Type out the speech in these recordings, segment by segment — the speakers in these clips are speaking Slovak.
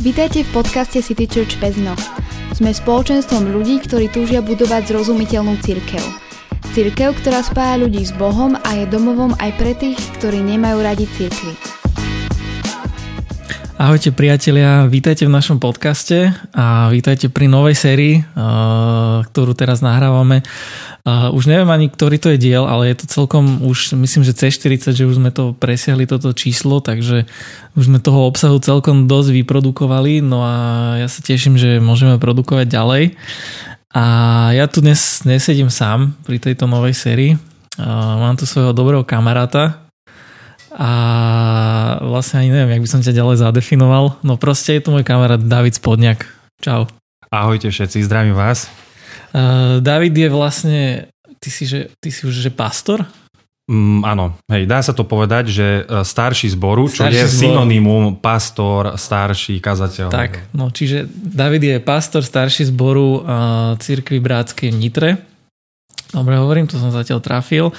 Vítajte v podcaste City Church Pezno. Sme spoločenstvom ľudí, ktorí túžia budovať zrozumiteľnú církev. Církev, ktorá spája ľudí s Bohom a je domovom aj pre tých, ktorí nemajú radi církvy. Ahojte priatelia, vítajte v našom podcaste a vítajte pri novej sérii, ktorú teraz nahrávame. Už neviem ani, ktorý to je diel, ale je to celkom už, myslím, že C40, že už sme to presiahli toto číslo, takže už sme toho obsahu celkom dosť vyprodukovali, no a ja sa teším, že môžeme produkovať ďalej. A ja tu dnes nesedím sám pri tejto novej sérii. Mám tu svojho dobrého kamaráta, a vlastne ani neviem, jak by som ťa ďalej zadefinoval. No proste je to môj kamarát David Spodňak. Čau. Ahojte všetci, zdravím vás. Uh, David je vlastne, ty si, že, ty si už že pastor? Mm, áno, hej, dá sa to povedať, že e, starší zboru, čo starší je synonymum pastor, starší, kazateľ. Tak, no čiže David je pastor, starší zboru uh, Církvy Bratskej v Nitre. Dobre hovorím, to som zatiaľ trafil.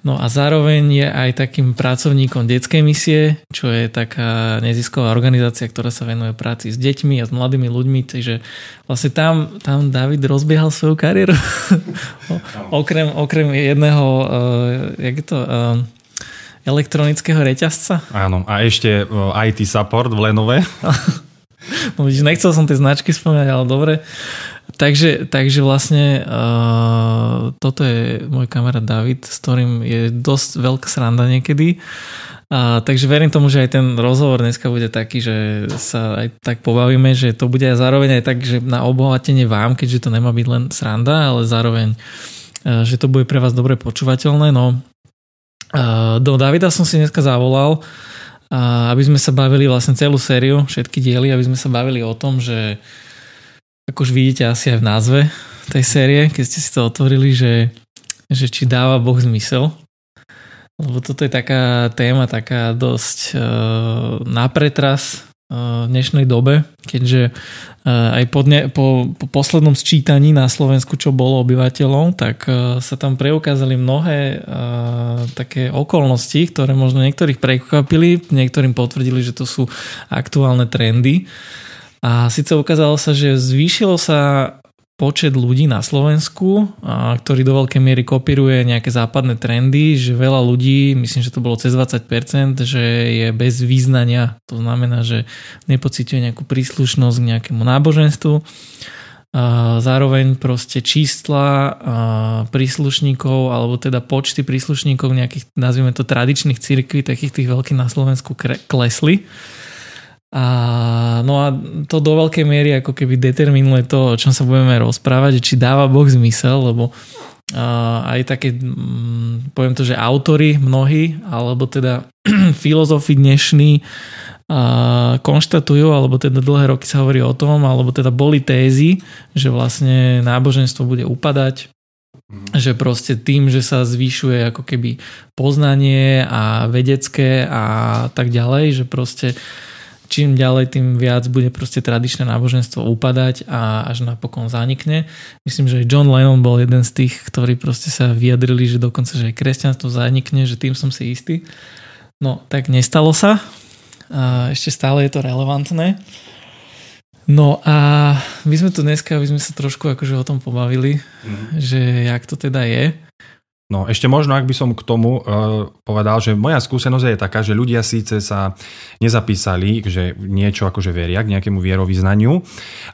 No a zároveň je aj takým pracovníkom detskej misie, čo je taká nezisková organizácia, ktorá sa venuje práci s deťmi a s mladými ľuďmi, takže vlastne tam, tam David rozbiehal svoju kariéru. okrem, okrem jedného, uh, jak je to, uh, elektronického reťazca. Áno, a ešte uh, IT support v Lenove. no vidíš, nechcel som tie značky spomínať, ale dobre. Takže, takže vlastne uh, toto je môj kamarát David, s ktorým je dosť veľká sranda niekedy. Uh, takže verím tomu, že aj ten rozhovor dneska bude taký, že sa aj tak pobavíme, že to bude aj zároveň aj tak, že na obohatenie vám, keďže to nemá byť len sranda, ale zároveň, uh, že to bude pre vás dobre počúvateľné. No, uh, do Davida som si dneska zavolal, aby sme sa bavili vlastne celú sériu, všetky diely, aby sme sa bavili o tom, že ako už vidíte asi aj v názve tej série, keď ste si to otvorili, že, že či dáva Boh zmysel. Lebo toto je taká téma, taká dosť uh, na pretras uh, v dnešnej dobe, keďže uh, aj po, dne, po, po poslednom sčítaní na Slovensku, čo bolo obyvateľom, tak uh, sa tam preukázali mnohé uh, také okolnosti, ktoré možno niektorých prekvapili, niektorým potvrdili, že to sú aktuálne trendy. A síce ukázalo sa, že zvýšilo sa počet ľudí na Slovensku, a, ktorý do veľkej miery kopíruje nejaké západné trendy, že veľa ľudí, myslím, že to bolo cez 20%, že je bez význania. To znamená, že nepocituje nejakú príslušnosť k nejakému náboženstvu. A zároveň proste čísla príslušníkov alebo teda počty príslušníkov nejakých, nazvime to tradičných cirkví, takých tých veľkých na Slovensku klesli. A, no a to do veľkej miery ako keby determinuje to, o čom sa budeme rozprávať, či dáva Boh zmysel, lebo a, aj také, mm, poviem to, že autory mnohí, alebo teda filozofi dnešní a, konštatujú, alebo teda dlhé roky sa hovorí o tom, alebo teda boli tézy, že vlastne náboženstvo bude upadať, mm. že proste tým, že sa zvyšuje ako keby poznanie a vedecké a tak ďalej, že proste čím ďalej, tým viac bude proste tradičné náboženstvo upadať a až napokon zanikne. Myslím, že John Lennon bol jeden z tých, ktorí proste sa vyjadrili, že dokonca, že kresťanstvo zanikne, že tým som si istý. No, tak nestalo sa. Ešte stále je to relevantné. No a my sme tu dneska, aby sme sa trošku akože o tom pobavili, mm. že jak to teda je. No ešte možno, ak by som k tomu uh, povedal, že moja skúsenosť je taká, že ľudia síce sa nezapísali, že niečo akože veria k nejakému vierovýznaniu,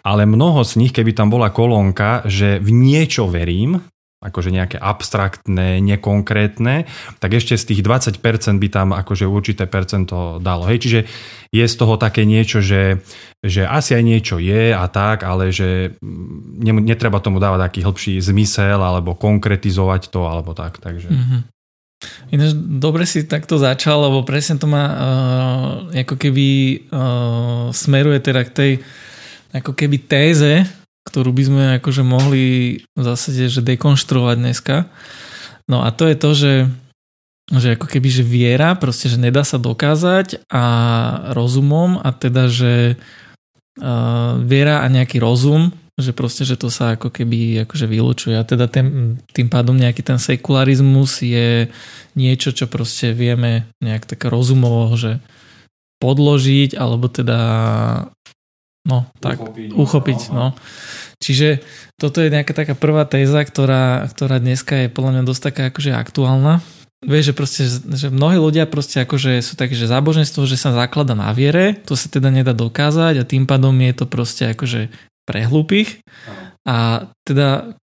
ale mnoho z nich, keby tam bola kolónka, že v niečo verím, akože nejaké abstraktné, nekonkrétne, tak ešte z tých 20% by tam akože určité percento dalo. Hej, čiže je z toho také niečo, že, že asi aj niečo je a tak, ale že netreba tomu dávať taký hĺbší zmysel alebo konkretizovať to alebo tak. Takže. Mm-hmm. Ináč dobre si takto začal, lebo presne to má uh, ako keby uh, smeruje teda k tej ako keby téze, ktorú by sme akože mohli v zásade že dekonštruovať dneska. No a to je to, že, že ako keby že viera, proste, že nedá sa dokázať a rozumom a teda, že uh, viera a nejaký rozum, že proste, že to sa ako keby akože vylučuje a teda tým, tým pádom nejaký ten sekularizmus je niečo, čo proste vieme nejak tak rozumovo, že podložiť alebo teda No, tak, uchopiť, uchopiť no. Čiže toto je nejaká taká prvá téza, ktorá, ktorá dneska je podľa mňa dosť taká akože aktuálna. Vieš, že proste, že mnohí ľudia proste akože sú také, že záboženstvo, že sa zaklada na viere, to sa teda nedá dokázať a tým pádom je to proste akože pre hlúpych. A teda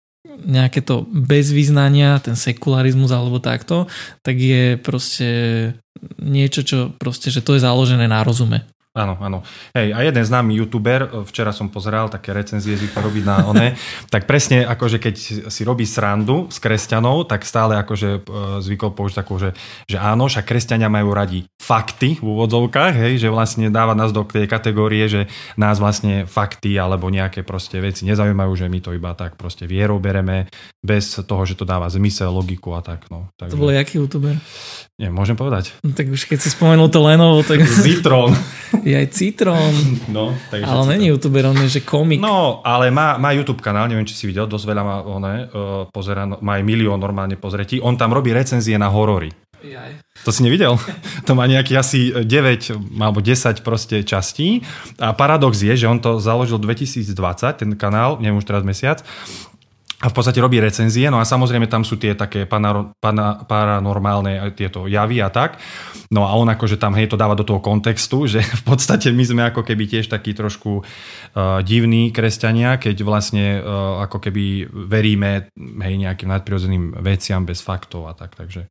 nejaké to bez význania, ten sekularizmus alebo takto, tak je proste niečo, čo proste, že to je založené na rozume. Áno, áno. Hej, a jeden známy youtuber, e, včera som pozeral také recenzie, zvykne robiť na one, tak presne akože keď si robí srandu s kresťanov, tak stále akože e, zvykol použiť takú, že, že áno, však kresťania majú radi fakty v úvodzovkách, hej, že vlastne dáva nás do tej kategórie, že nás vlastne fakty alebo nejaké proste veci nezaujímajú, že my to iba tak proste vierou bereme, bez toho, že to dáva zmysel, logiku a tak. No. Takže... To bol jaký youtuber? Nie, môžem povedať. No, tak už keď si spomenul to Lenovo, tak... Citrón. Je aj Citrón. No, takže ale není youtuber, on je že komik. No, ale má, má YouTube kanál, neviem, či si videl, dosť veľa má, one, uh, pozera, má aj milión normálne pozretí. On tam robí recenzie na horory. Jaj. To si nevidel? To má nejaký asi 9 alebo 10 proste častí. A paradox je, že on to založil 2020, ten kanál, neviem už teraz mesiac, a v podstate robí recenzie, no a samozrejme tam sú tie také pana, pana, paranormálne tieto javy a tak. No a on akože tam hej to dáva do toho kontextu, že v podstate my sme ako keby tiež takí trošku uh, divní kresťania, keď vlastne uh, ako keby veríme hej nejakým nadprirodzeným veciam bez faktov a tak, takže.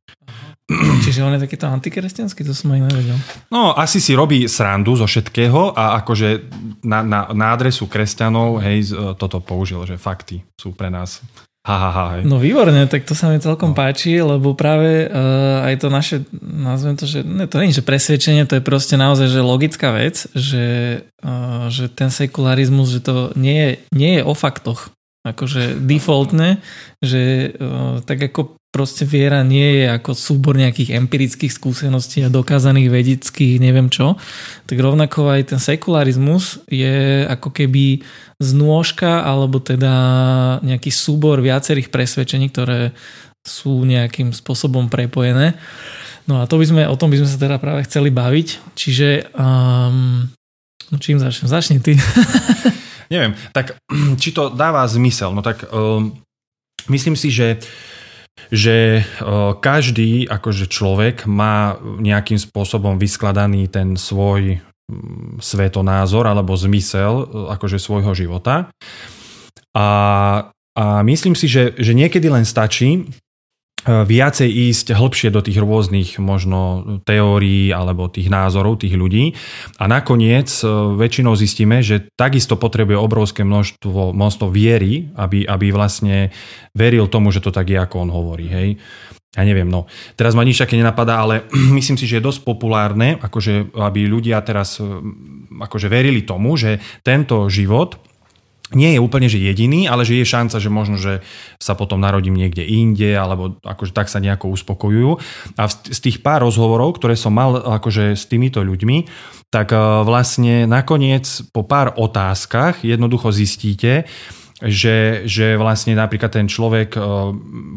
Čiže on je takýto antikresťanský, to som aj nevedel. No, asi si robí srandu zo všetkého a akože na, na, na adresu kresťanov, hej, toto použil, že fakty sú pre nás Ha, ha, ha, hej. No výborne, tak to sa mi celkom no. páči, lebo práve uh, aj to naše, nazvem to, že ne, to nie je že presvedčenie, to je proste naozaj že logická vec, že, uh, že ten sekularizmus, že to nie je, nie je o faktoch, akože defaultne, že uh, tak ako proste viera nie je ako súbor nejakých empirických skúseností a dokázaných vedeckých neviem čo, tak rovnako aj ten sekularizmus je ako keby znôžka alebo teda nejaký súbor viacerých presvedčení, ktoré sú nejakým spôsobom prepojené. No a to by sme, o tom by sme sa teda práve chceli baviť. Čiže um, no čím začnem? Začni ty. Neviem, tak či to dáva zmysel? No tak um, myslím si, že že každý akože človek má nejakým spôsobom vyskladaný ten svoj svetonázor alebo zmysel akože svojho života. A, a myslím si, že, že niekedy len stačí E, viacej ísť hĺbšie do tých rôznych možno teórií alebo tých názorov tých ľudí a nakoniec e, väčšinou zistíme, že takisto potrebuje obrovské množstvo, množstvo viery, aby, aby vlastne veril tomu, že to tak je, ako on hovorí. Hej. Ja neviem, no. Teraz ma nič také nenapadá, ale myslím si, že je dosť populárne, akože, aby ľudia teraz e, akože verili tomu, že tento život nie je úplne že jediný, ale že je šanca, že možno, že sa potom narodím niekde inde, alebo akože tak sa nejako uspokojujú. A z tých pár rozhovorov, ktoré som mal akože s týmito ľuďmi, tak e, vlastne nakoniec po pár otázkach jednoducho zistíte, že, že vlastne napríklad ten človek e,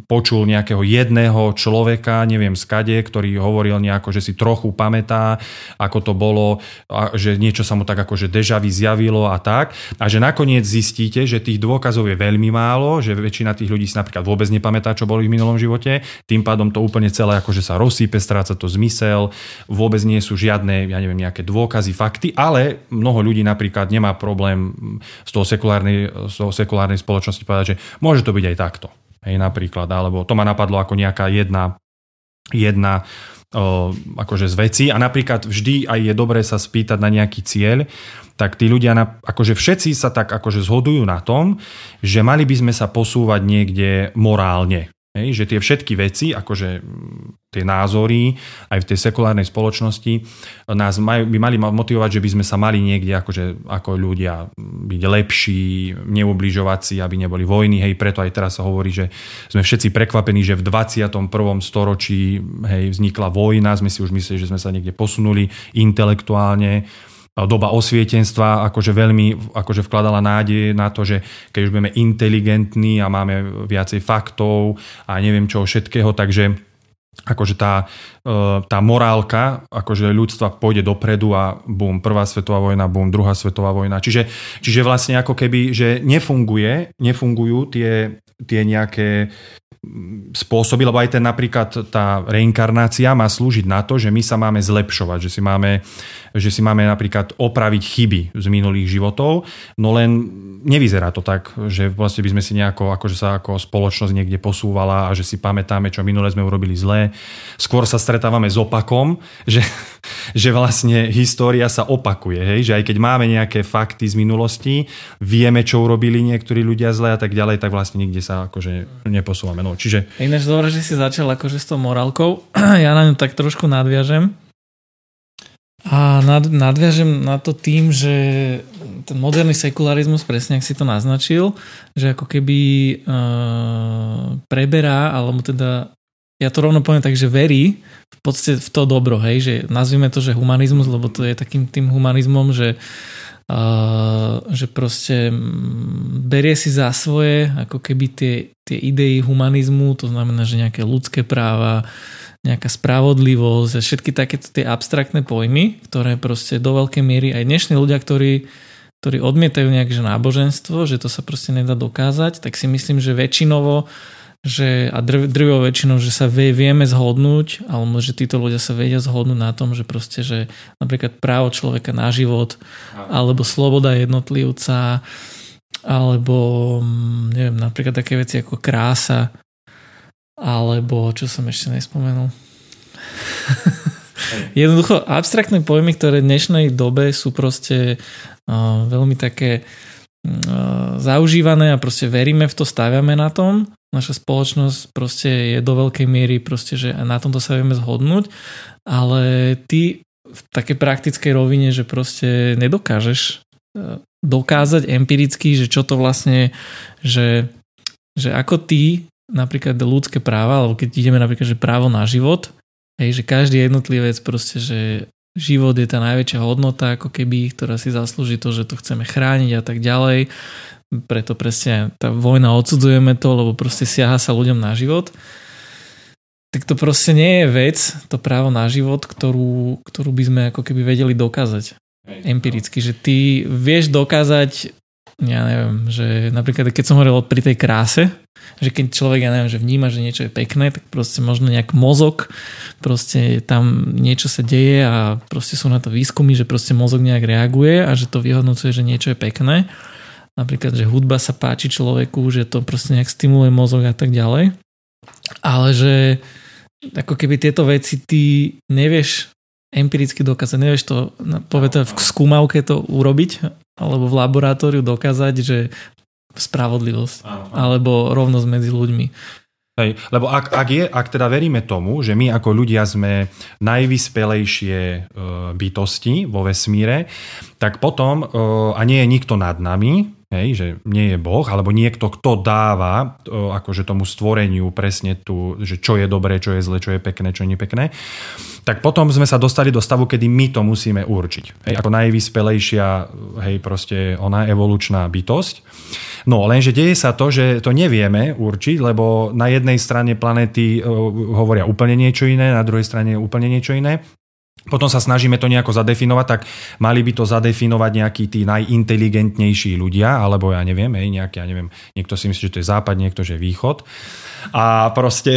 počul nejakého jedného človeka, neviem skade, ktorý hovoril nejako, že si trochu pamätá, ako to bolo, a že niečo sa mu tak akože dežavy zjavilo a tak. A že nakoniec zistíte, že tých dôkazov je veľmi málo, že väčšina tých ľudí si napríklad vôbec nepamätá, čo boli v minulom živote. Tým pádom to úplne celé akože sa rozsýpe, stráca to zmysel, vôbec nie sú žiadne, ja neviem, nejaké dôkazy, fakty, ale mnoho ľudí napríklad nemá problém z toho sekulárnej, z toho sekulárnej sekulárnej spoločnosti povedať, že môže to byť aj takto. Hej, napríklad, alebo to ma napadlo ako nejaká jedna, jedna o, akože z veci a napríklad vždy aj je dobré sa spýtať na nejaký cieľ, tak tí ľudia, akože všetci sa tak akože zhodujú na tom, že mali by sme sa posúvať niekde morálne. Hej, že tie všetky veci, akože tie názory aj v tej sekulárnej spoločnosti nás majú, by mali motivovať, že by sme sa mali niekde akože, ako ľudia byť lepší, neubližovať si, aby neboli vojny. Hej, preto aj teraz sa hovorí, že sme všetci prekvapení, že v 21. storočí hej, vznikla vojna, sme si už mysleli, že sme sa niekde posunuli intelektuálne doba osvietenstva akože veľmi akože vkladala nádej na to, že keď už budeme inteligentní a máme viacej faktov a neviem čo všetkého, takže akože tá, tá morálka akože ľudstva pôjde dopredu a bum, prvá svetová vojna, bum, druhá svetová vojna. Čiže, čiže vlastne ako keby, že nefunguje, nefungujú tie, tie nejaké spôsoby, lebo aj ten napríklad tá reinkarnácia má slúžiť na to, že my sa máme zlepšovať, že si máme, že si máme napríklad opraviť chyby z minulých životov, no len nevyzerá to tak, že vlastne by sme si nejako, akože sa ako spoločnosť niekde posúvala a že si pamätáme, čo minule sme urobili zlé. Skôr sa stretávame s opakom, že, že vlastne história sa opakuje, hej? že aj keď máme nejaké fakty z minulosti, vieme, čo urobili niektorí ľudia zle a tak ďalej, tak vlastne nikde sa akože neposúvame. No, čiže... Ináč dobré, že si začal akože s tou morálkou. ja na ňu tak trošku nadviažem. A nad, nadviažem na to tým, že ten moderný sekularizmus, presne ak si to naznačil, že ako keby uh, preberá, alebo teda ja to rovno poviem tak, že verí v podstate v to dobro, hej, že nazvime to, že humanizmus, lebo to je takým tým humanizmom, že Uh, že proste berie si za svoje ako keby tie, tie idei humanizmu, to znamená, že nejaké ľudské práva, nejaká spravodlivosť a všetky takéto tie abstraktné pojmy, ktoré proste do veľkej miery aj dnešní ľudia, ktorí, ktorí odmietajú nejaké náboženstvo, že to sa proste nedá dokázať, tak si myslím, že väčšinovo že, a drvivou väčšinou, že sa vie, vieme zhodnúť, alebo že títo ľudia sa vedia zhodnúť na tom, že proste, že napríklad právo človeka na život, alebo sloboda jednotlivca, alebo mm, neviem, napríklad také veci ako krása, alebo čo som ešte nespomenul. Jednoducho abstraktné pojmy, ktoré v dnešnej dobe sú proste uh, veľmi také zaužívané a proste veríme v to, staviame na tom. Naša spoločnosť proste je do veľkej miery proste, že na tomto sa vieme zhodnúť, ale ty v takej praktickej rovine, že proste nedokážeš uh, dokázať empiricky, že čo to vlastne, že, že ako ty napríklad ľudské práva, alebo keď ideme napríklad, že právo na život, hej, že každý jednotlivec proste, že život je tá najväčšia hodnota, ako keby, ktorá si zaslúži to, že to chceme chrániť a tak ďalej. Preto presne tá vojna odsudzujeme to, lebo proste siaha sa ľuďom na život. Tak to proste nie je vec, to právo na život, ktorú, ktorú by sme ako keby vedeli dokázať empiricky, že ty vieš dokázať ja neviem, že napríklad keď som hovoril pri tej kráse, že keď človek, ja neviem, že vníma, že niečo je pekné, tak proste možno nejak mozog, proste tam niečo sa deje a proste sú na to výskumy, že proste mozog nejak reaguje a že to vyhodnocuje, že niečo je pekné. Napríklad, že hudba sa páči človeku, že to proste nejak stimuluje mozog a tak ďalej. Ale že ako keby tieto veci ty nevieš empiricky dokázať, nevieš to, povedať v skúmavke to urobiť, alebo v laboratóriu dokázať, že spravodlivosť áno. alebo rovnosť medzi ľuďmi. Hej, lebo ak, ak, je, ak teda veríme tomu, že my ako ľudia sme najvyspelejšie e, bytosti vo vesmíre, tak potom, e, a nie je nikto nad nami, hej, že nie je Boh, alebo niekto, kto dáva e, akože tomu stvoreniu presne tu, že čo je dobré, čo je zle, čo je pekné, čo je pekné, tak potom sme sa dostali do stavu, kedy my to musíme určiť. Hej, ako najvyspelejšia, hej, proste ona evolučná bytosť. No lenže deje sa to, že to nevieme určiť, lebo na jednej strane planety hovoria úplne niečo iné, na druhej strane úplne niečo iné. Potom sa snažíme to nejako zadefinovať, tak mali by to zadefinovať nejakí tí najinteligentnejší ľudia, alebo ja neviem, hej, nejaký, ja neviem, niekto si myslí, že to je západ, niekto, že je východ. A proste,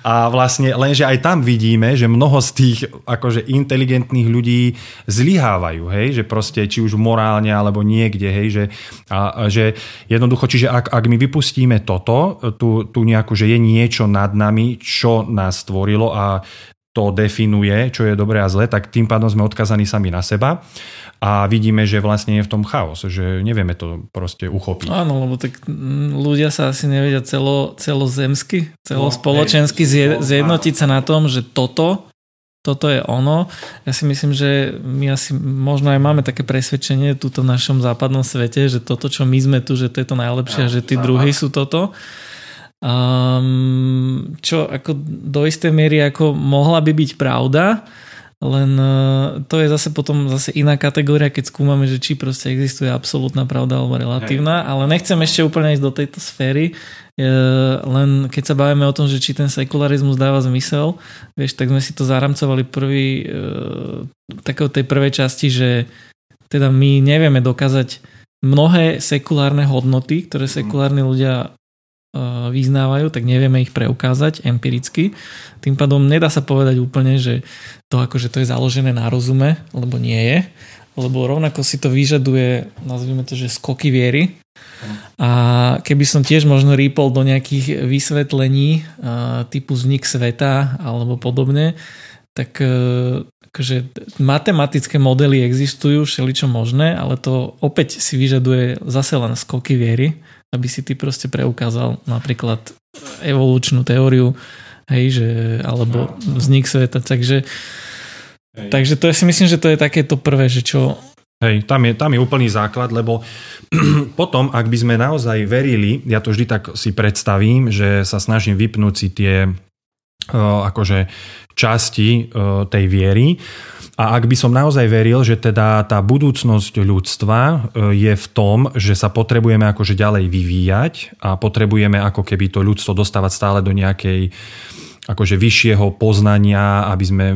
a vlastne, lenže aj tam vidíme, že mnoho z tých akože inteligentných ľudí zlyhávajú, hej, že proste či už morálne alebo niekde, hej, že, a, že jednoducho, čiže ak, ak my vypustíme toto, tu, tu nejakú, že je niečo nad nami, čo nás stvorilo a to definuje, čo je dobré a zle, tak tým pádom sme odkazaní sami na seba a vidíme, že vlastne je v tom chaos, že nevieme to proste uchopiť. Áno, lebo tak ľudia sa asi nevedia celo, celozemsky, celospoločensky no, zje, zjednotiť sa na tom, že toto toto je ono. Ja si myslím, že my asi možno aj máme také presvedčenie túto v našom západnom svete, že toto, čo my sme tu, že to je to najlepšie, no, že tí druhí sú toto. Um, čo ako do istej miery ako mohla by byť pravda, len e, to je zase potom zase iná kategória, keď skúmame, že či proste existuje absolútna pravda alebo relatívna, Hej. ale nechcem ešte úplne ísť do tejto sféry, e, len keď sa bavíme o tom, že či ten sekularizmus dáva zmysel, vieš, tak sme si to zaramcovali prvý, e, takého tej prvej časti, že teda my nevieme dokázať mnohé sekulárne hodnoty, ktoré sekulárni ľudia vyznávajú, tak nevieme ich preukázať empiricky. Tým pádom nedá sa povedať úplne, že to akože to je založené na rozume, lebo nie je. Lebo rovnako si to vyžaduje, nazvime to, že skoky viery. A keby som tiež možno rýpol do nejakých vysvetlení typu vznik sveta alebo podobne, tak e, akože matematické modely existujú, všeličo možné, ale to opäť si vyžaduje zase len skoky viery aby si ty proste preukázal napríklad evolučnú teóriu, hej, že, alebo vznik sveta, takže hej. takže to ja si myslím, že to je takéto prvé, že čo... Hej, tam je, tam je úplný základ, lebo potom, ak by sme naozaj verili, ja to vždy tak si predstavím, že sa snažím vypnúť si tie uh, akože časti uh, tej viery, a ak by som naozaj veril, že teda tá budúcnosť ľudstva e, je v tom, že sa potrebujeme akože ďalej vyvíjať a potrebujeme ako keby to ľudstvo dostávať stále do nejakej akože vyššieho poznania, aby sme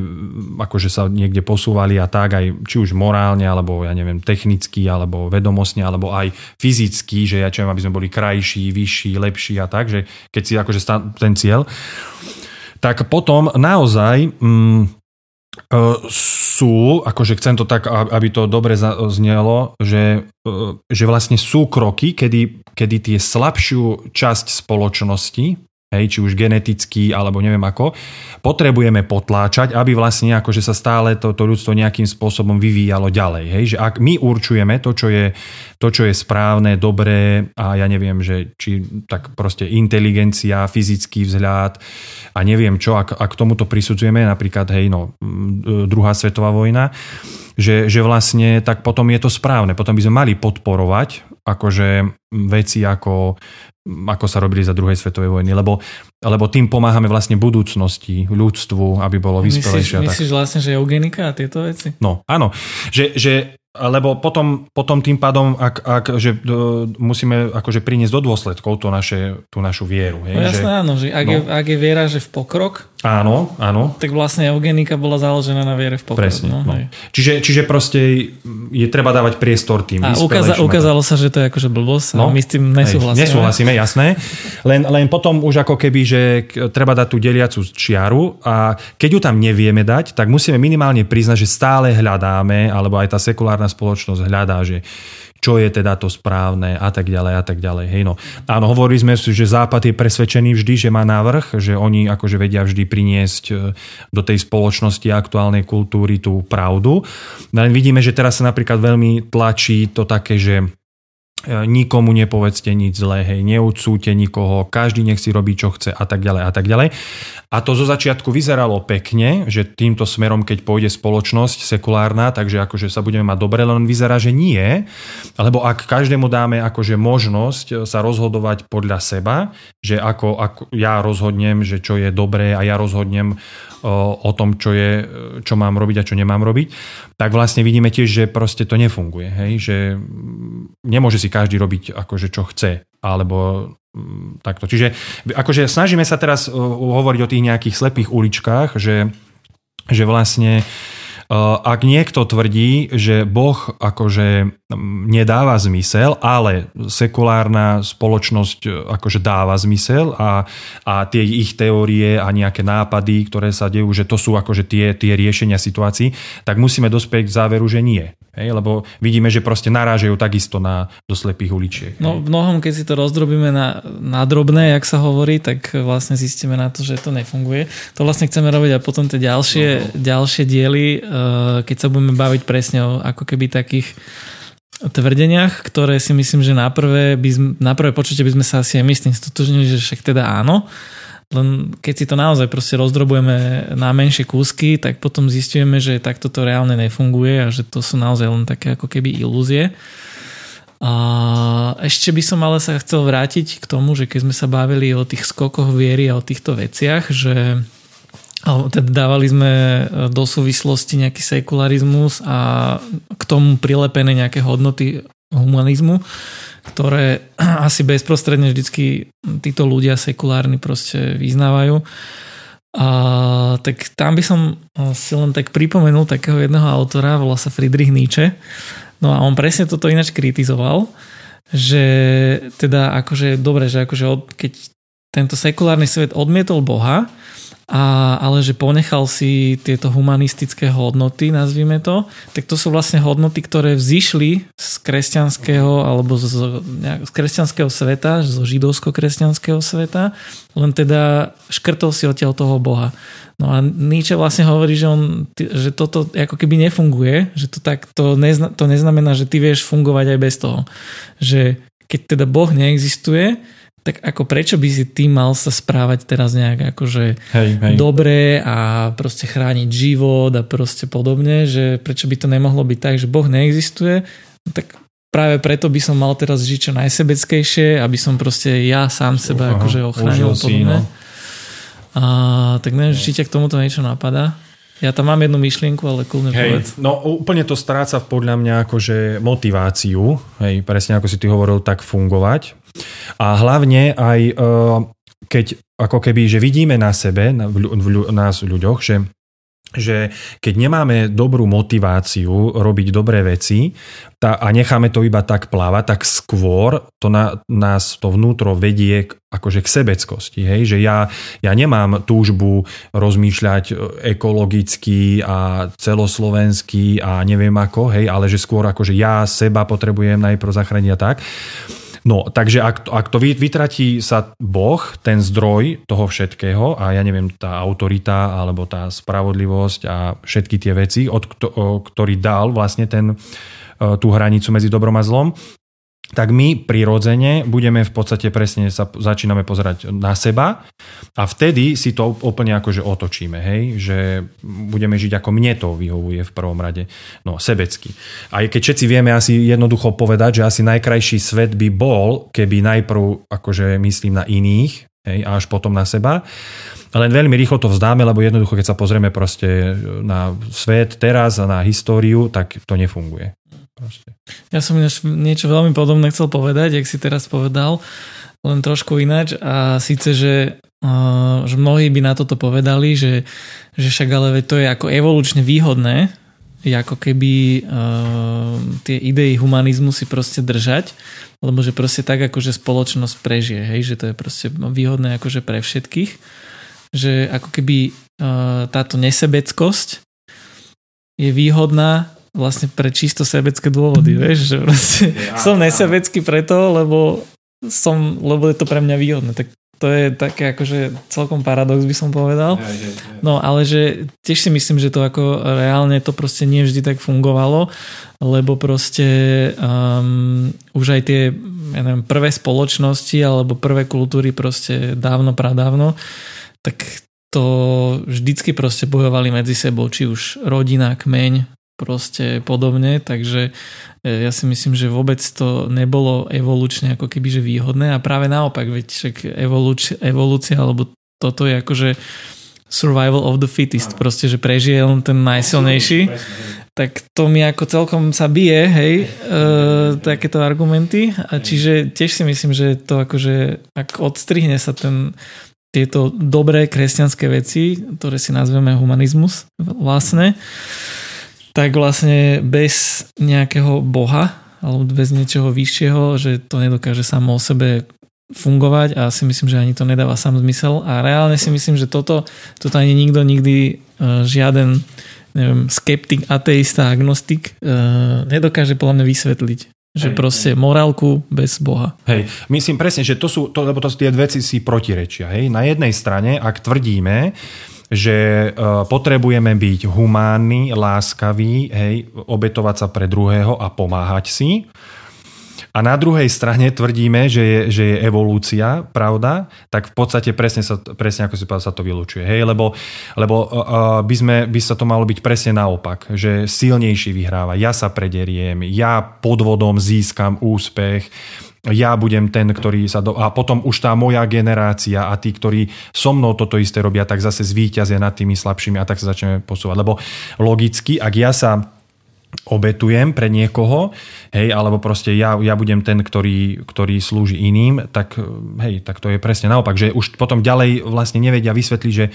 akože sa niekde posúvali a tak aj či už morálne, alebo ja neviem, technicky, alebo vedomostne, alebo aj fyzicky, že ja čo aby sme boli krajší, vyšší, lepší a tak, že keď si akože ten cieľ, tak potom naozaj mm, sú, akože chcem to tak, aby to dobre znelo, že, že vlastne sú kroky, kedy, kedy tie slabšiu časť spoločnosti, hej, či už geneticky alebo neviem ako, potrebujeme potláčať, aby vlastne akože sa stále to, to ľudstvo nejakým spôsobom vyvíjalo ďalej. Hej, že ak my určujeme to, čo je, to, čo je správne, dobré a ja neviem, že či tak proste inteligencia, fyzický vzhľad a neviem čo, ak, ak tomuto prisudzujeme, napríklad hej, no, druhá svetová vojna, že, že vlastne tak potom je to správne. Potom by sme mali podporovať akože veci ako ako sa robili za druhej svetovej vojny, lebo, lebo tým pomáhame vlastne budúcnosti, ľudstvu, aby bolo vyspelejšie. Myslíš, myslíš vlastne, že eugenika a tieto veci? No, áno. Že, že lebo potom, potom tým pádom, ak, ak že uh, musíme akože priniesť do dôsledkov to naše, tú našu vieru. Hej, no jasné, že, áno, že ak, no, je, ak je viera, že v pokrok, Áno, áno. Tak vlastne eugenika bola založená na viere v pokrok. Presne. No, no. Čiže, čiže proste je treba dávať priestor tým. A ukáza, ukázalo sa, že to je akože blbosť no, a my s tým nesúhlasíme. Hej, nesúhlasíme, jasné. Len, len potom už ako keby, že treba dať tú deliacu čiaru a keď ju tam nevieme dať, tak musíme minimálne priznať, že stále hľadáme, alebo aj tá sekulárna spoločnosť hľadá, že čo je teda to správne a tak ďalej a tak ďalej. Hej, no. Áno, hovorili sme, že Západ je presvedčený vždy, že má návrh, že oni akože vedia vždy priniesť e, do tej spoločnosti aktuálnej kultúry tú pravdu. Len vidíme, že teraz sa napríklad veľmi tlačí to také, že nikomu nepovedzte nič zlé, hej, neucúte nikoho, každý nech si robí, čo chce a tak ďalej a tak ďalej. A to zo začiatku vyzeralo pekne, že týmto smerom, keď pôjde spoločnosť sekulárna, takže akože sa budeme mať dobre, len vyzerá, že nie, lebo ak každému dáme akože možnosť sa rozhodovať podľa seba, že ako, ako ja rozhodnem, že čo je dobré a ja rozhodnem o tom, čo, je, čo mám robiť a čo nemám robiť, tak vlastne vidíme tiež, že proste to nefunguje. Hej? Že nemôže si každý robiť akože čo chce, alebo mm, takto. Čiže akože snažíme sa teraz hovoriť o tých nejakých slepých uličkách, že, že vlastne Eh, ak niekto tvrdí, že Boh akože nedáva zmysel, ale sekulárna spoločnosť eh, akože dáva zmysel a, a tie ich teórie a nejaké nápady, ktoré sa dejú, že to sú akože tie, tie riešenia situácií, tak musíme dospieť k záveru, že nie. Hej, lebo vidíme, že proste narážajú takisto na do slepých uličiek. No v mnohom, keď si to rozdrobíme na, na drobné, jak sa hovorí, tak vlastne zistíme na to, že to nefunguje. To vlastne chceme robiť a potom tie ďalšie, no. ďalšie diely, eh, keď sa budeme baviť presne o ako keby takých tvrdeniach, ktoré si myslím, že na prvé, by na prvé počutie by sme sa asi aj myslím stotožnili, že však teda áno. Len keď si to naozaj proste rozdrobujeme na menšie kúsky, tak potom zistujeme, že takto to reálne nefunguje a že to sú naozaj len také ako keby ilúzie. A ešte by som ale sa chcel vrátiť k tomu, že keď sme sa bavili o tých skokoch viery a o týchto veciach, že alebo teda dávali sme e, do súvislosti nejaký sekularizmus a k tomu prilepené nejaké hodnoty humanizmu, ktoré asi bezprostredne vždycky títo ľudia sekulárni proste vyznávajú. A, tak tam by som si len tak pripomenul takého jedného autora, volá sa Friedrich Nietzsche. No a on presne toto ináč kritizoval, že teda akože dobre, že akože od, keď tento sekulárny svet odmietol Boha, a, ale že ponechal si tieto humanistické hodnoty, nazvime to, tak to sú vlastne hodnoty, ktoré vzýšli z kresťanského alebo z, z kresťanského sveta, zo židovsko-kresťanského sveta, len teda škrtol si odtiaľ toho Boha. No a Nietzsche vlastne hovorí, že, on, že toto ako keby nefunguje, že to tak to, nezna, to neznamená, že ty vieš fungovať aj bez toho. Že keď teda Boh neexistuje, tak ako prečo by si ty mal sa správať teraz nejak akože hej, hej. dobre a proste chrániť život a proste podobne, že prečo by to nemohlo byť tak, že Boh neexistuje, no tak práve preto by som mal teraz žiť čo najsebeckejšie, aby som proste ja sám seba Aha, akože ochránil podobne. no. A, tak neviem, či ťa k tomuto niečo napadá. Ja tam mám jednu myšlienku, ale kľudne hej, povedz. No úplne to stráca podľa mňa akože motiváciu, hej, presne ako si ty hovoril, tak fungovať. A hlavne aj e, keď ako keby, že vidíme na sebe, na, v, nás ľuďoch, že že keď nemáme dobrú motiváciu robiť dobré veci tá, a necháme to iba tak plávať, tak skôr to na, nás to vnútro vedie k, akože k sebeckosti. Hej? Že ja, ja nemám túžbu rozmýšľať e, ekologicky a celoslovenský a neviem ako, hej, ale že skôr akože ja seba potrebujem najprv zachrániť a tak. No, takže ak, ak to vytratí sa Boh, ten zdroj toho všetkého a ja neviem, tá autorita alebo tá spravodlivosť a všetky tie veci, od ktorý dal vlastne ten, e, tú hranicu medzi dobrom a zlom, tak my prirodzene budeme v podstate presne sa začíname pozerať na seba a vtedy si to úplne akože otočíme, hej, že budeme žiť ako mne to vyhovuje v prvom rade, no sebecky. A keď všetci vieme asi jednoducho povedať, že asi najkrajší svet by bol, keby najprv akože myslím na iných, hej, až potom na seba, len veľmi rýchlo to vzdáme, lebo jednoducho, keď sa pozrieme proste na svet teraz a na históriu, tak to nefunguje. Proste. Ja som niečo veľmi podobné chcel povedať, jak si teraz povedal, len trošku ináč a síce, že, uh, že mnohí by na toto povedali, že, že však ale to je ako evolučne výhodné, ako keby uh, tie idei humanizmu si proste držať, lebo že proste tak akože spoločnosť prežije, hej, že to je proste výhodné akože pre všetkých, že ako keby uh, táto nesebeckosť je výhodná vlastne pre čisto sebecké dôvody, mm. vieš, že proste ja, som nesebecký preto, lebo som, lebo je to pre mňa výhodné, tak to je také akože celkom paradox by som povedal. No ale že tiež si myslím, že to ako reálne to proste nie vždy tak fungovalo, lebo proste um, už aj tie ja neviem, prvé spoločnosti alebo prvé kultúry proste dávno, pradávno, tak to vždycky proste bojovali medzi sebou, či už rodina, kmeň, proste podobne, takže e, ja si myslím, že vôbec to nebolo evolučne ako keby že výhodné. A práve naopak, veď však evolúcia, evolúcia alebo toto je akože survival of the fittest, proste, že prežije len ten najsilnejší, tak to mi ako celkom sa bije, hej, e, takéto argumenty. A čiže tiež si myslím, že to akože, ak odstrihne sa ten tieto dobré kresťanské veci, ktoré si nazveme humanizmus vlastne, tak vlastne bez nejakého boha alebo bez niečoho vyššieho, že to nedokáže samo o sebe fungovať a si myslím, že ani to nedáva sám zmysel a reálne si myslím, že toto, toto ani nikto nikdy uh, žiaden neviem, skeptik, ateista, agnostik uh, nedokáže podľa mňa vysvetliť. Že hej, proste hej. morálku bez Boha. Hej, myslím presne, že to sú, to, lebo to sú tie veci si protirečia. Hej. Na jednej strane, ak tvrdíme, že e, potrebujeme byť humánni, láskaví, hej, obetovať sa pre druhého a pomáhať si. A na druhej strane tvrdíme, že je, že je evolúcia, pravda, tak v podstate presne, sa, presne ako si povedal, sa to vylúčuje. Hej? Lebo, lebo uh, by, sme, by sa to malo byť presne naopak, že silnejší vyhráva, ja sa prederiem, ja podvodom získam úspech, ja budem ten, ktorý sa... Do... A potom už tá moja generácia a tí, ktorí so mnou toto isté robia, tak zase zvíťazia nad tými slabšími a tak sa začneme posúvať. Lebo logicky, ak ja sa obetujem pre niekoho, hej, alebo proste ja, ja budem ten, ktorý, ktorý slúži iným, tak hej, tak to je presne naopak, že už potom ďalej vlastne nevedia vysvetliť, že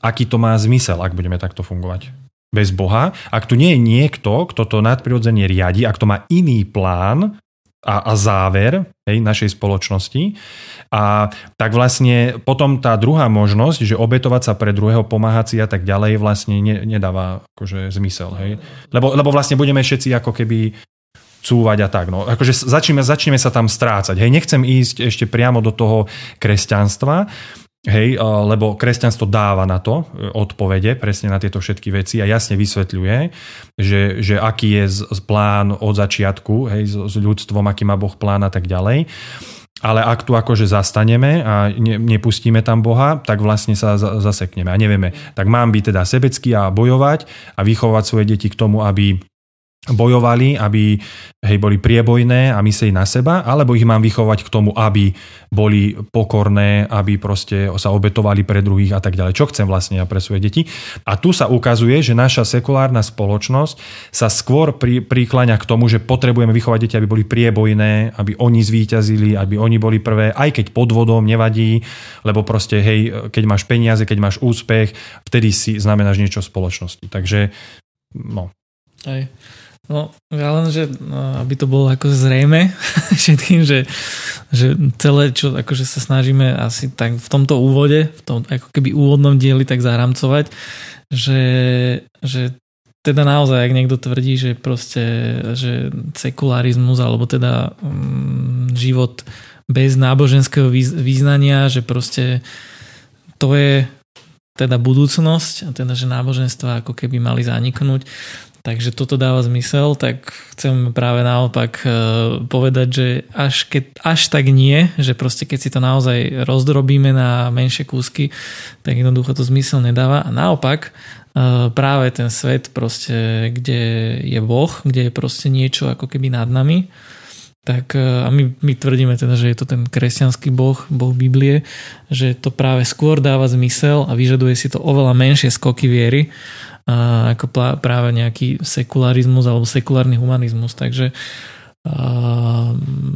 aký to má zmysel, ak budeme takto fungovať bez Boha. Ak tu nie je niekto, kto to nadprirodzene riadi, ak to má iný plán a, a záver hej, našej spoločnosti, a tak vlastne potom tá druhá možnosť, že obetovať sa pre druhého, pomáhať si a tak ďalej vlastne ne, nedáva akože zmysel. Hej? Lebo, lebo vlastne budeme všetci ako keby cúvať a tak. No. Akože začneme, začneme sa tam strácať. Hej, nechcem ísť ešte priamo do toho kresťanstva, Hej, lebo kresťanstvo dáva na to e, odpovede presne na tieto všetky veci a jasne vysvetľuje, že, že aký je plán od začiatku hej, s ľudstvom, aký má Boh plán a tak ďalej. Ale ak tu akože zastaneme a ne, nepustíme tam Boha, tak vlastne sa zasekneme a nevieme. Tak mám byť teda sebecký a bojovať a vychovať svoje deti k tomu, aby bojovali, aby hej, boli priebojné a mysleli na seba, alebo ich mám vychovať k tomu, aby boli pokorné, aby proste sa obetovali pre druhých a tak ďalej. Čo chcem vlastne ja pre svoje deti. A tu sa ukazuje, že naša sekulárna spoločnosť sa skôr pri, prikláňa k tomu, že potrebujeme vychovať deti, aby boli priebojné, aby oni zvíťazili, aby oni boli prvé, aj keď podvodom nevadí, lebo proste hej, keď máš peniaze, keď máš úspech, vtedy si znamenáš niečo v spoločnosti. Takže no. Aj. No, ja len, že no, aby to bolo ako zrejme všetkým, že, že celé, čo akože sa snažíme asi tak v tomto úvode, v tom ako keby úvodnom dieli tak zaramcovať, že, že teda naozaj, ak niekto tvrdí, že proste, že sekularizmus alebo teda um, život bez náboženského význania, že proste to je teda budúcnosť a teda, že náboženstva ako keby mali zaniknúť, Takže toto dáva zmysel, tak chcem práve naopak e, povedať, že až, keď, až tak nie, že proste keď si to naozaj rozdrobíme na menšie kúsky, tak jednoducho to zmysel nedáva. A naopak e, práve ten svet proste, kde je Boh, kde je proste niečo ako keby nad nami, tak e, a my, my tvrdíme teda, že je to ten kresťanský boh, boh Biblie, že to práve skôr dáva zmysel a vyžaduje si to oveľa menšie skoky viery ako práve nejaký sekularizmus alebo sekulárny humanizmus. Takže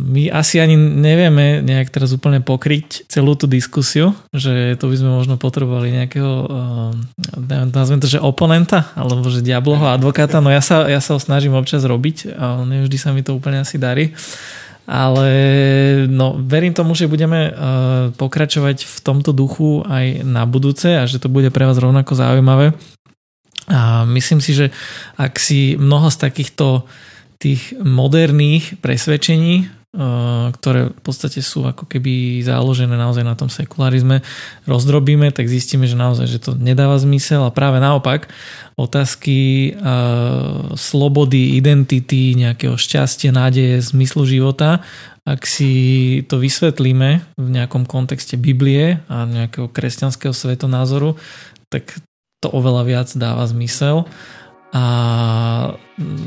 my asi ani nevieme nejak teraz úplne pokryť celú tú diskusiu, že to by sme možno potrebovali nejakého, nazvem to, že oponenta, alebo že diabloho advokáta, no ja sa, ja sa ho snažím občas robiť, ale nevždy sa mi to úplne asi darí. Ale no, verím tomu, že budeme pokračovať v tomto duchu aj na budúce a že to bude pre vás rovnako zaujímavé. A myslím si, že ak si mnoho z takýchto tých moderných presvedčení, eh, ktoré v podstate sú ako keby založené naozaj na tom sekularizme, rozdrobíme, tak zistíme, že naozaj že to nedáva zmysel. A práve naopak otázky eh, slobody, identity, nejakého šťastia, nádeje, zmyslu života, ak si to vysvetlíme v nejakom kontexte Biblie a nejakého kresťanského svetonázoru, tak to oveľa viac dáva zmysel a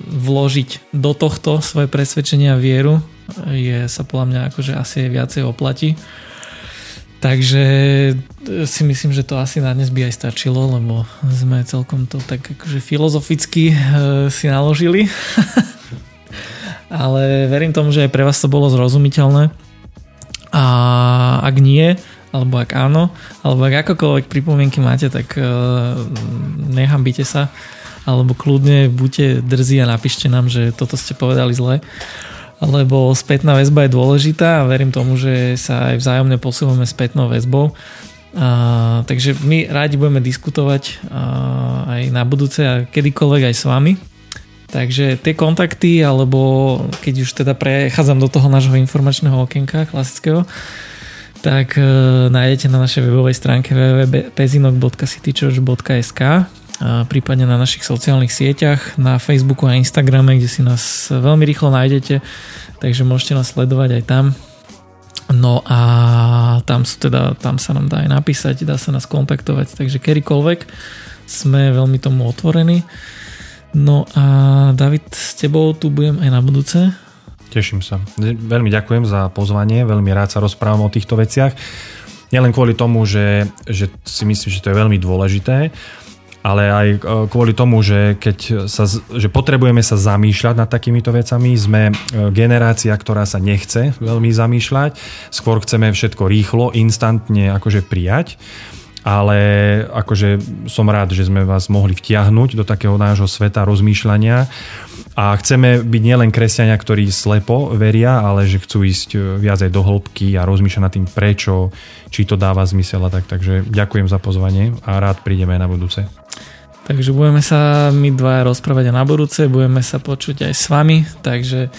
vložiť do tohto svoje presvedčenia vieru je sa podľa mňa akože asi viacej oplatí. Takže si myslím, že to asi na dnes by aj stačilo, lebo sme celkom to tak akože filozoficky e, si naložili. Ale verím tomu, že aj pre vás to bolo zrozumiteľné. A ak nie, alebo ak áno, alebo ak akokoľvek pripomienky máte, tak uh, nehambite sa, alebo kľudne buďte drzí a napíšte nám, že toto ste povedali zle, lebo spätná väzba je dôležitá a verím tomu, že sa aj vzájomne posúvame spätnou väzbou. Uh, takže my rádi budeme diskutovať uh, aj na budúce a kedykoľvek aj s vami. Takže tie kontakty, alebo keď už teda prechádzam do toho nášho informačného okienka klasického, tak uh, nájdete na našej webovej stránke www.pezinok.citychurch.sk prípadne na našich sociálnych sieťach, na Facebooku a Instagrame, kde si nás veľmi rýchlo nájdete, takže môžete nás sledovať aj tam. No a tam, sú teda, tam sa nám dá aj napísať, dá sa nás kontaktovať, takže kedykoľvek sme veľmi tomu otvorení. No a David, s tebou tu budem aj na budúce Teším sa. Veľmi ďakujem za pozvanie, veľmi rád sa rozprávam o týchto veciach. Nielen kvôli tomu, že, že si myslím, že to je veľmi dôležité, ale aj e, kvôli tomu, že keď sa, že potrebujeme sa zamýšľať nad takýmito vecami, sme e, generácia, ktorá sa nechce veľmi zamýšľať, skôr chceme všetko rýchlo, instantne akože prijať ale akože som rád, že sme vás mohli vtiahnuť do takého nášho sveta rozmýšľania a chceme byť nielen kresťania, ktorí slepo veria, ale že chcú ísť e, viac aj do hĺbky a rozmýšľať nad tým prečo, či to dáva zmysel a tak. Takže ďakujem za pozvanie a rád prídeme aj na budúce. Takže budeme sa my dva rozprávať na budúce, budeme sa počuť aj s vami, takže e,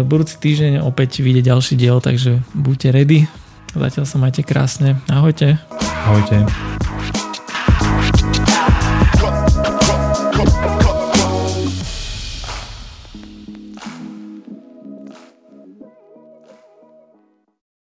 budúci týždeň opäť vyjde ďalší diel, takže buďte ready. Zatiaľ sa majte krásne. Ahojte. Ahojte.